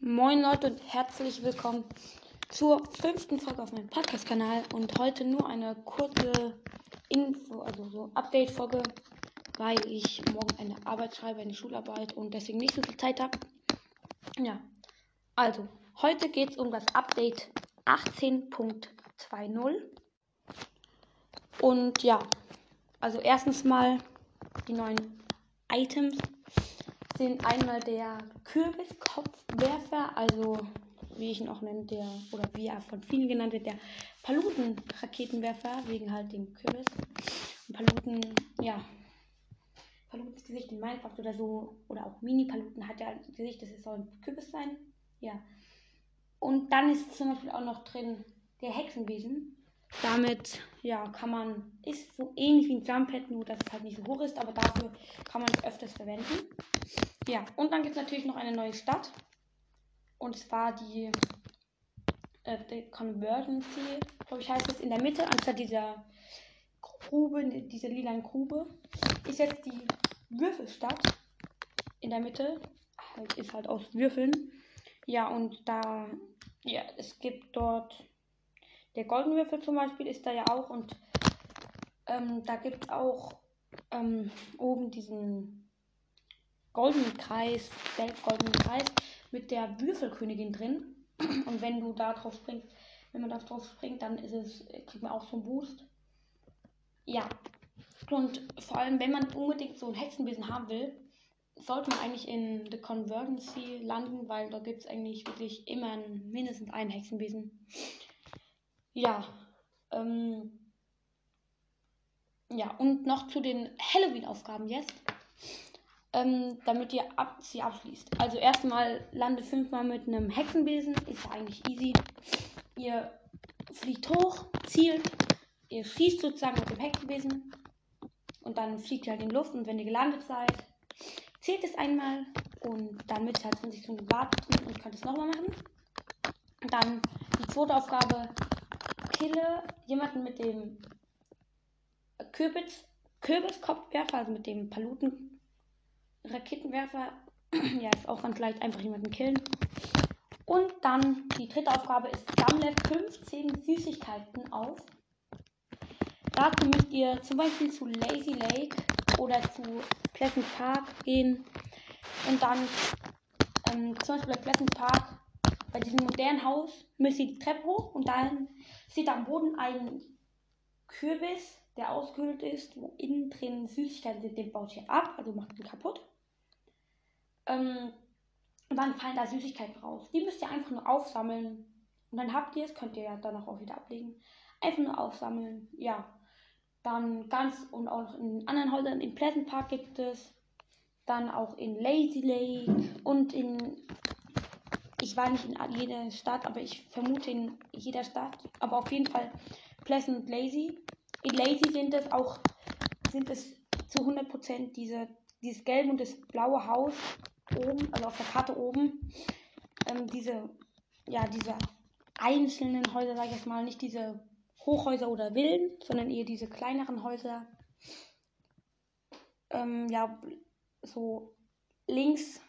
Moin Leute und herzlich willkommen zur fünften Folge auf meinem Podcast-Kanal. Und heute nur eine kurze Info, also so Update-Folge, weil ich morgen eine Arbeit schreibe, eine Schularbeit und deswegen nicht so viel Zeit habe. Ja, also heute geht es um das Update 18.20 und ja, also erstens mal die neuen Items sind einmal der Kürbiskopfwerfer, also wie ich ihn auch nenne, der, oder wie er von vielen genannt wird, der Paluten-Raketenwerfer, wegen halt dem Kürbis. Und Paluten, ja, Palutens Gesicht in Minecraft oder so, oder auch Mini-Paluten hat ja ein Gesicht, das soll ein Kürbis sein. Ja. Und dann ist zum Beispiel auch noch drin der Hexenwesen. Damit, ja, kann man, ist so ähnlich wie ein Jumppad, nur dass es halt nicht so hoch ist, aber dafür kann man es öfters verwenden. Ja, und dann gibt es natürlich noch eine neue Stadt. Und zwar die, äh, die Convergency, glaube ich, heißt es, in der Mitte, anstatt dieser Grube, diese lila Grube, ist jetzt die Würfelstadt in der Mitte. Halt, ist halt aus Würfeln. Ja, und da, ja, es gibt dort der Goldenwürfel zum Beispiel ist da ja auch und ähm, da gibt es auch ähm, oben diesen goldenen Kreis, goldenen Kreis mit der Würfelkönigin drin. Und wenn du da drauf springst, wenn man da drauf springt, dann ist es, kriegt man auch so einen Boost. Ja. Und vor allem, wenn man unbedingt so einen Hexenbesen haben will, sollte man eigentlich in The Convergency landen, weil da gibt es eigentlich wirklich immer mindestens einen Hexenbesen. Ja. Ähm, ja, und noch zu den Halloween-Aufgaben jetzt. Ähm, damit ihr ab, sie abschließt. Also erstmal lande fünfmal mit einem Hexenbesen. Ist eigentlich easy. Ihr fliegt hoch, zielt, ihr schießt sozusagen mit dem Hexenbesen und dann fliegt ihr halt in die Luft und wenn ihr gelandet seid, zählt es einmal und dann ihr halt 20 Sekunden warten und könnt es nochmal machen. Und dann die zweite Aufgabe, kille jemanden mit dem Kürbis, Kürbiskopfwerfer, also mit dem Paluten Raketenwerfer. ja, ist auch ganz leicht, einfach jemanden killen. Und dann die dritte Aufgabe ist, sammle 15 Süßigkeiten auf. Dazu müsst ihr zum Beispiel zu Lazy Lake oder zu Pleasant Park gehen und dann ähm, zum Beispiel bei Pleasant Park bei diesem modernen Haus müsst ihr die Treppe hoch und dann seht ihr am Boden einen Kürbis, der ausgehöhlt ist, wo innen drin Süßigkeiten sind. Den baut ihr ab, also macht ihn kaputt. Ähm, und dann fallen da Süßigkeiten raus. Die müsst ihr einfach nur aufsammeln. Und dann habt ihr es, könnt ihr ja danach auch wieder ablegen. Einfach nur aufsammeln. Ja. Dann ganz und auch in anderen Häusern. In Pleasant Park gibt es. Dann auch in Lazy Lake und in ich war nicht in jeder Stadt, aber ich vermute in jeder Stadt. Aber auf jeden Fall Pleasant Lazy. In Lazy sind es auch, sind es zu 100% diese, dieses gelbe und das blaue Haus oben, also auf der Karte oben. Ähm, diese, ja, diese einzelnen Häuser, sage ich jetzt mal, nicht diese Hochhäuser oder Villen, sondern eher diese kleineren Häuser. Ähm, ja, so links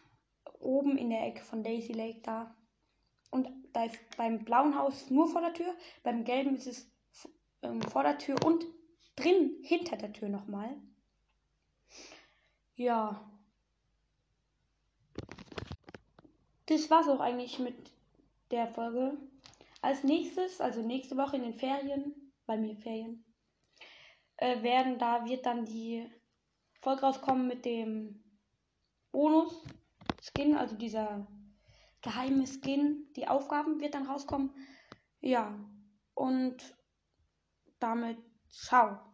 oben in der Ecke von Daisy Lake da. Und da ist beim blauen Haus nur vor der Tür, beim gelben ist es ähm, vor der Tür und drin hinter der Tür nochmal. Ja. Das war's auch eigentlich mit der Folge. Als nächstes, also nächste Woche in den Ferien, bei mir Ferien, äh, werden da wird dann die Folge rauskommen mit dem Bonus Skin, also dieser geheime Skin, die Aufgaben wird dann rauskommen. Ja, und damit ciao.